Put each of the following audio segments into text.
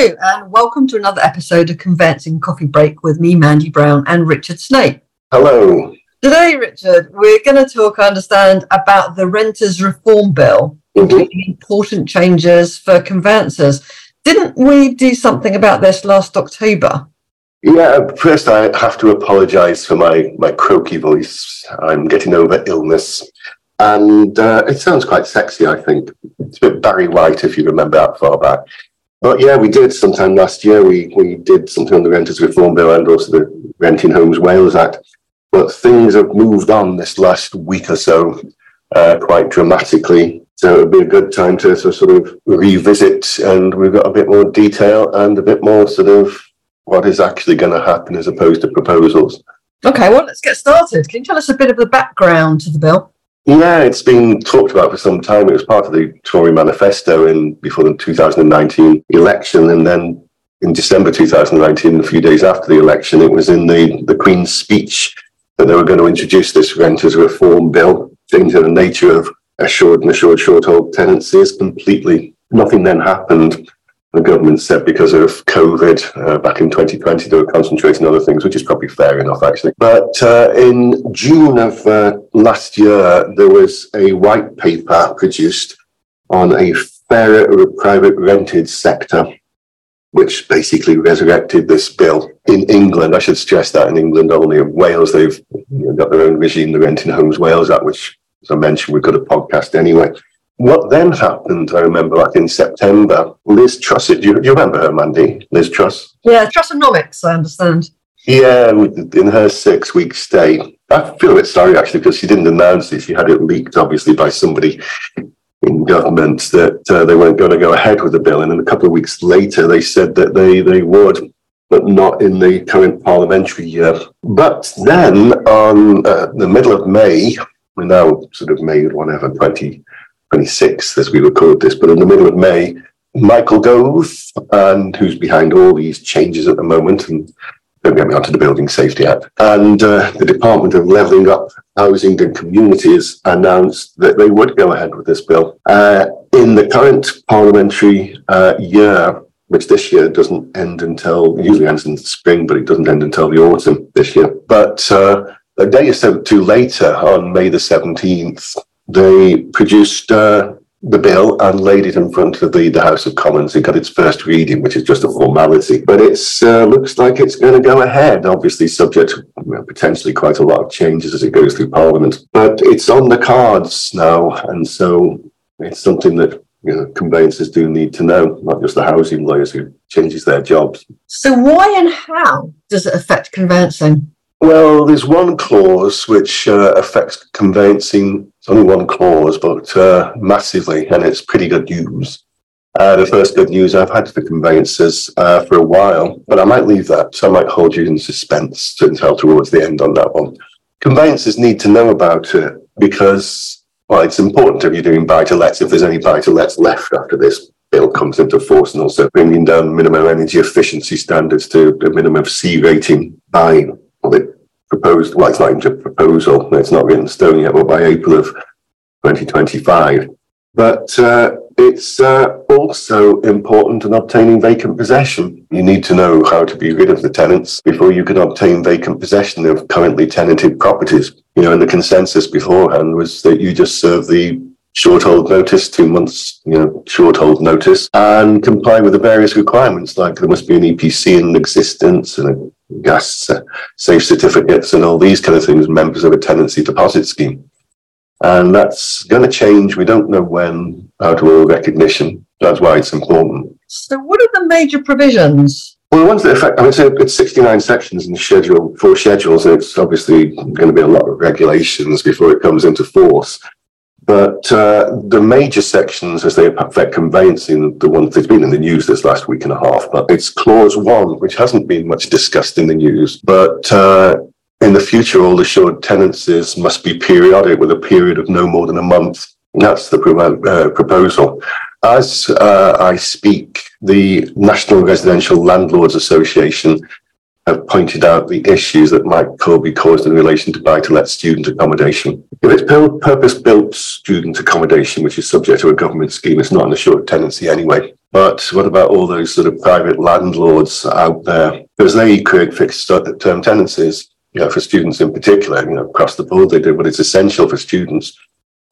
Hello, and welcome to another episode of Conveyancing Coffee Break with me, Mandy Brown, and Richard Snape. Hello. Today, Richard, we're going to talk, I understand, about the Renters Reform Bill, including important changes for conveyancers. Didn't we do something about this last October? Yeah, first I have to apologise for my, my croaky voice. I'm getting over illness. And uh, it sounds quite sexy, I think. It's a bit Barry White, if you remember that far back. But yeah, we did sometime last year. We we did something on the Renters Reform Bill and also the Renting Homes Wales Act. But things have moved on this last week or so uh, quite dramatically. So it'd be a good time to, to sort of revisit, and we've got a bit more detail and a bit more sort of what is actually going to happen as opposed to proposals. Okay, well, let's get started. Can you tell us a bit of the background to the bill? Yeah, it's been talked about for some time. It was part of the Tory manifesto in before the 2019 election, and then in December 2019, a few days after the election, it was in the, the Queen's speech that they were going to introduce this renters reform bill, changing the nature of assured and assured short hold tenancies completely. Nothing then happened the government said because of COVID uh, back in 2020, they were concentrating on other things, which is probably fair enough, actually. But uh, in June of uh, last year, there was a white paper produced on a fairer private rented sector, which basically resurrected this bill in England. I should stress that in England only. In Wales, they've you know, got their own regime, the Renting Homes Wales Act, which, as I mentioned, we've got a podcast anyway. What then happened, I remember back in September, Liz Truss, do you, do you remember her, Mandy? Liz Truss? Yeah, Trussonomics, I understand. Yeah, in her six week stay. I feel a bit sorry actually because she didn't announce it. She had it leaked, obviously, by somebody in government that uh, they weren't going to go ahead with the bill. And then a couple of weeks later, they said that they, they would, but not in the current parliamentary year. But then on uh, the middle of May, we're now sort of May, or whatever, 20, 26th as we record this, but in the middle of May, Michael Gove, and who's behind all these changes at the moment, and don't get me onto the Building Safety Act, and uh, the Department of Levelling Up Housing and Communities announced that they would go ahead with this bill. Uh, in the current parliamentary uh, year, which this year doesn't end until, usually ends in spring, but it doesn't end until the autumn this year. But uh, a day or so two later, on May the 17th, they produced uh, the bill and laid it in front of the, the House of Commons. It got its first reading, which is just a formality. But it uh, looks like it's going to go ahead, obviously subject to you know, potentially quite a lot of changes as it goes through Parliament. But it's on the cards now, and so it's something that you know, conveyancers do need to know, not just the housing lawyers who changes their jobs. So why and how does it affect conveyancing? Well, there's one clause which uh, affects conveyancing. It's only one clause, but uh, massively, and it's pretty good news. Uh, the first good news I've had for conveyancers uh, for a while, but I might leave that. So I might hold you in suspense until towards the end on that one. Conveyancers need to know about it because, well, it's important if you're doing buy to lets, if there's any buy to lets left after this bill comes into force, and also bringing down minimum energy efficiency standards to a minimum C rating by well, they proposed, well, it's not a proposal, it's not written in stone yet, but by April of 2025. But uh, it's uh, also important in obtaining vacant possession. You need to know how to be rid of the tenants before you can obtain vacant possession of currently tenanted properties. You know, and the consensus beforehand was that you just serve the short hold notice, two months, you know, short hold notice, and comply with the various requirements, like there must be an EPC in existence and a gas uh, safe certificates and all these kind of things, members of a tenancy deposit scheme. And that's going to change. We don't know when, out of all recognition. That's why it's important. So, what are the major provisions? Well, the ones that affect, I mean, so it's 69 sections in the schedule, four schedules, and it's obviously going to be a lot of regulations before it comes into force. But uh, the major sections, as they affect conveyancing, the ones that's been in the news this last week and a half, but it's clause one, which hasn't been much discussed in the news. But uh, in the future, all assured tenancies must be periodic with a period of no more than a month. That's the uh, proposal. As uh, I speak, the National Residential Landlords Association have pointed out the issues that might be caused in relation to buy-to-let student accommodation. If it's purpose-built student accommodation, which is subject to a government scheme, it's not an assured tenancy anyway. But what about all those sort of private landlords out there? Because they create fixed uh, term tenancies, you know, for students in particular, you know, across the board they do, but it's essential for students.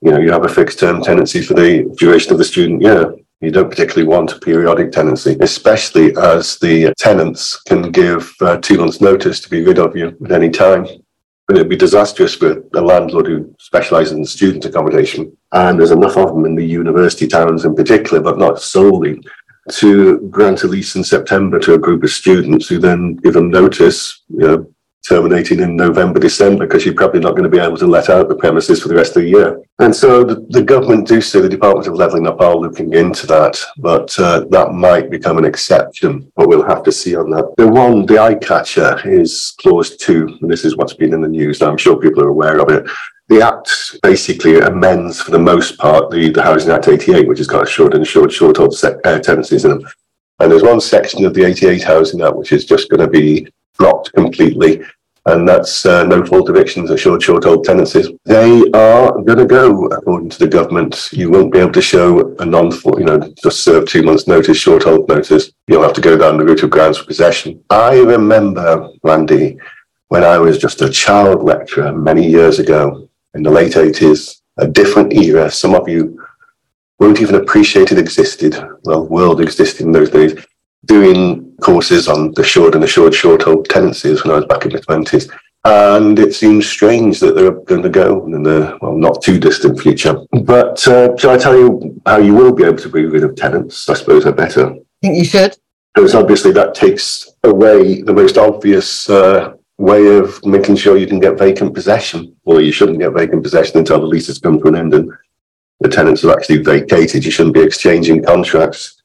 You know, you have a fixed term tenancy for the duration of the student year. You don't particularly want a periodic tenancy, especially as the tenants can give uh, two months' notice to be rid of you at any time. But it'd be disastrous for a landlord who specialises in student accommodation, and there's enough of them in the university towns in particular, but not solely, to grant a lease in September to a group of students who then give them notice, you know, terminating in November, December, because you're probably not going to be able to let out the premises for the rest of the year. And so the, the government do say the Department of Levelling Up are looking into that, but uh, that might become an exception, but we'll have to see on that. The one, the eye catcher is clause two, and this is what's been in the news. I'm sure people are aware of it. The Act basically amends, for the most part, the, the Housing Act 88, which has got short and short, short hold uh, tenancies in them. And there's one section of the 88 Housing Act which is just going to be dropped completely and that's uh, no fault evictions or short, short hold tenancies. They are going to go according to the government. You won't be able to show a non, you know, just serve two months' notice, short hold notice. You'll have to go down the route of grounds for possession. I remember, Randy, when I was just a child lecturer many years ago in the late 80s, a different era. Some of you won't even appreciate it existed. Well, world existed in those days doing courses on the short and the short, short hold tenancies when I was back in the 20s. And it seems strange that they're going to go in the well, not too distant future. But uh, shall I tell you how you will be able to be rid of tenants? I suppose I better. I think you should. Because obviously that takes away the most obvious uh, way of making sure you can get vacant possession. Well, you shouldn't get vacant possession until the lease has come to an end and the tenants have actually vacated. You shouldn't be exchanging contracts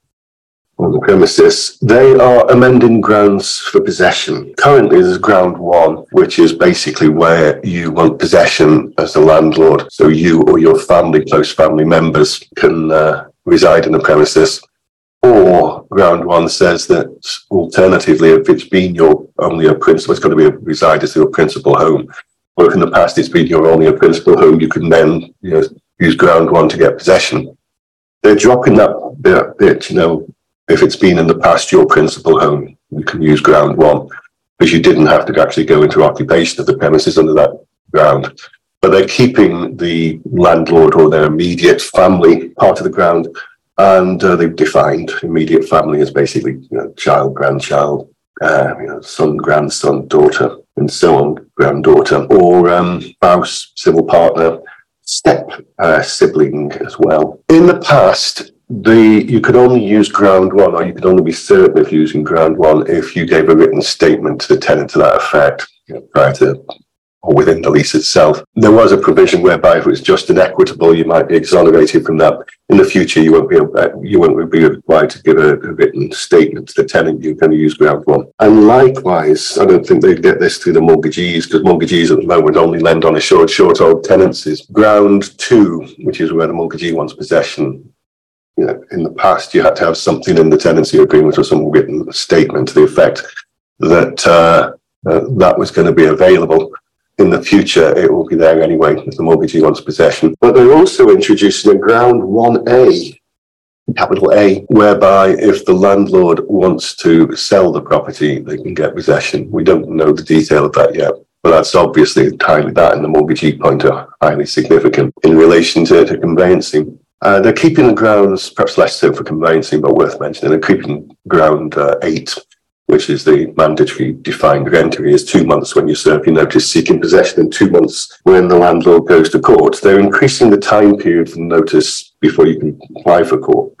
on the premises, they are amending grounds for possession. Currently, there's ground one, which is basically where you want possession as the landlord. So you or your family, close family members, can uh, reside in the premises. Or ground one says that alternatively, if it's been your only a principal, it's got to be a reside as your principal home. Or if in the past it's been your only a principal home, you can then you know, use ground one to get possession. They're dropping that bit, bit you know, if it's been in the past your principal home, you can use ground one because you didn't have to actually go into occupation of the premises under that ground. But they're keeping the landlord or their immediate family part of the ground. And uh, they've defined immediate family as basically you know, child, grandchild, uh, you know, son, grandson, daughter, and so on, granddaughter, or um, spouse, civil partner, step uh, sibling as well. In the past, the you could only use ground one, or you could only be certain of using ground one if you gave a written statement to the tenant to that effect you know, prior to or within the lease itself. There was a provision whereby if it was just and equitable, you might be exonerated from that. In the future, you won't be able, uh, you won't be required to give a, a, written statement to the tenant. You're going to use ground one. And likewise, I don't think they'd get this through the mortgagees because mortgagees at the moment only lend on assured short, short old tenancies. Ground two, which is where the mortgagee wants possession, you know, in the past, you had to have something in the tenancy agreement or some written statement to the effect that uh, uh, that was going to be available. In the future, it will be there anyway if the mortgagee wants possession. But they're also introducing a ground 1A, capital A, whereby if the landlord wants to sell the property, they can get possession. We don't know the detail of that yet. But that's obviously entirely that and the mortgagee point are highly significant in relation to, to conveyancing. Uh, they're keeping the grounds, perhaps less so for conveyancing, but worth mentioning. They're keeping ground uh, eight, which is the mandatory defined rent is two months when you serve your notice seeking possession and two months when the landlord goes to court. They're increasing the time period for notice before you can apply for court,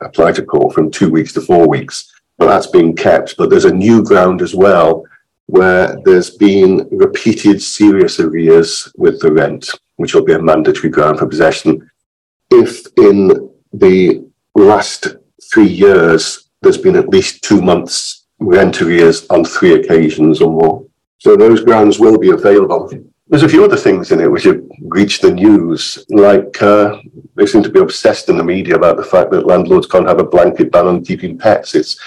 apply to court from two weeks to four weeks. But that's being kept. But there's a new ground as well where there's been repeated serious arrears with the rent, which will be a mandatory ground for possession if in the last three years there's been at least two months rent arrears on three occasions or more. So those grounds will be available. There's a few other things in it which have reached the news, like uh, they seem to be obsessed in the media about the fact that landlords can't have a blanket ban on keeping pets. It's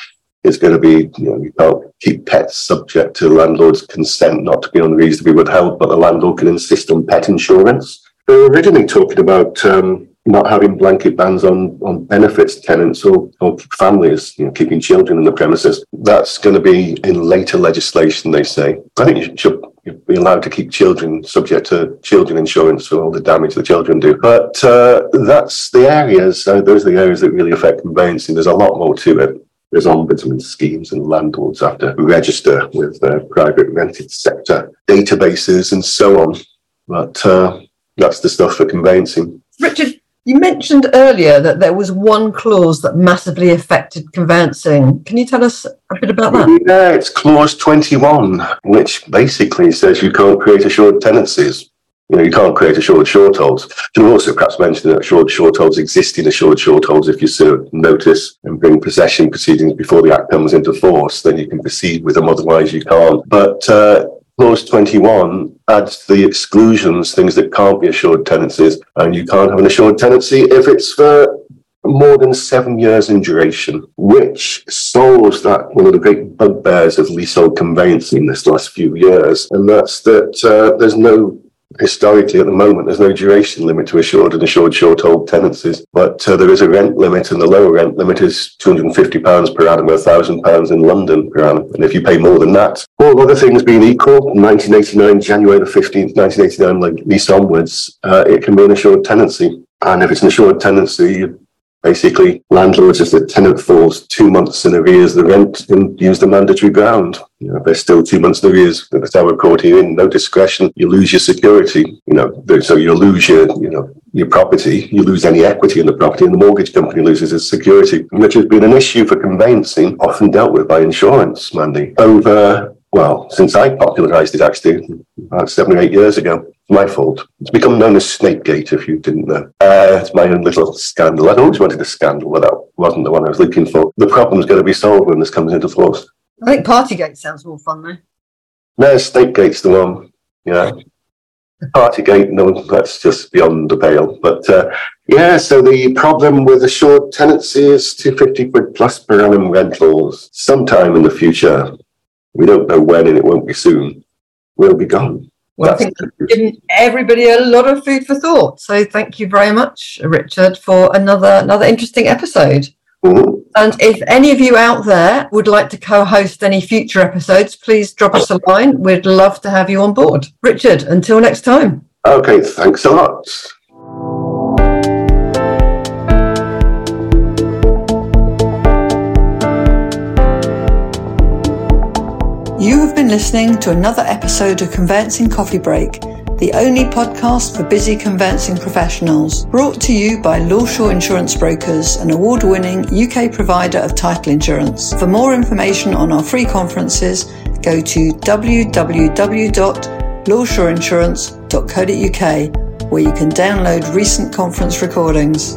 it's going to be, you know, you can't keep pets subject to landlord's consent not to be unreasonably withheld, but the landlord can insist on pet insurance. They were originally talking about um, not having blanket bans on, on benefits tenants or, or families, you know, keeping children in the premises. That's going to be in later legislation, they say. I think you should be allowed to keep children subject to children insurance for all the damage the children do. But uh, that's the areas, uh, those are the areas that really affect conveyancing. There's a lot more to it. There's ombudsman schemes and landlords have to register with uh, private rented sector databases and so on. But uh, that's the stuff for conveyancing. Richard, you mentioned earlier that there was one clause that massively affected conveyancing. Can you tell us a bit about that? Yeah, it's clause 21, which basically says you can't create assured tenancies. You know, you can't create assured short holds. You also perhaps mention that assured short holds exist in assured short holds if you serve notice and bring possession proceedings before the act comes into force, then you can proceed with them, otherwise you can't. But uh, Clause 21 adds the exclusions, things that can't be assured tenancies, and you can't have an assured tenancy if it's for more than seven years in duration, which solves that one of the great bugbears of leasehold conveyancing this last few years, and that's that uh, there's no historically at the moment there's no duration limit to assured and assured short hold tenancies. But uh, there is a rent limit and the lower rent limit is 250 pounds per annum or 1000 pounds in london per annum. And if you pay more than that all other things being equal 1989 january the 15th 1989 like lease onwards uh, it can be an assured tenancy. And if it's an assured tenancy basically landlords, if the tenant falls two months in arrears, the rent can use the mandatory ground. You know, there's still two months in arrears, the of court in, no discretion, you lose your security. You know, so you lose your, you know, your property, you lose any equity in the property, and the mortgage company loses its security, which has been an issue for conveyancing, often dealt with by insurance, Mandy, over well, since I popularised it actually about seven or eight years ago my fault. It's become known as Snapegate, if you didn't know. Uh, it's my own little scandal. I'd always wanted a scandal, but that wasn't the one I was looking for. The problem's going to be solved when this comes into force. I think Partygate sounds more fun, though. No, Snapegate's the one. Yeah. Partygate, no, that's just beyond the pale. But uh, yeah, so the problem with assured tenancy is 250 quid plus per annum rentals sometime in the future. We don't know when, and it won't be soon. We'll be gone. Well, I think given everybody a lot of food for thought. So thank you very much, Richard, for another another interesting episode. Mm-hmm. And if any of you out there would like to co-host any future episodes, please drop us a line. We'd love to have you on board. Richard, until next time. Okay, thanks a lot. You have been listening to another episode of Conveyancing Coffee Break, the only podcast for busy conveyancing professionals, brought to you by LawSure Insurance Brokers, an award winning UK provider of title insurance. For more information on our free conferences, go to www.lawsureinsurance.co.uk where you can download recent conference recordings.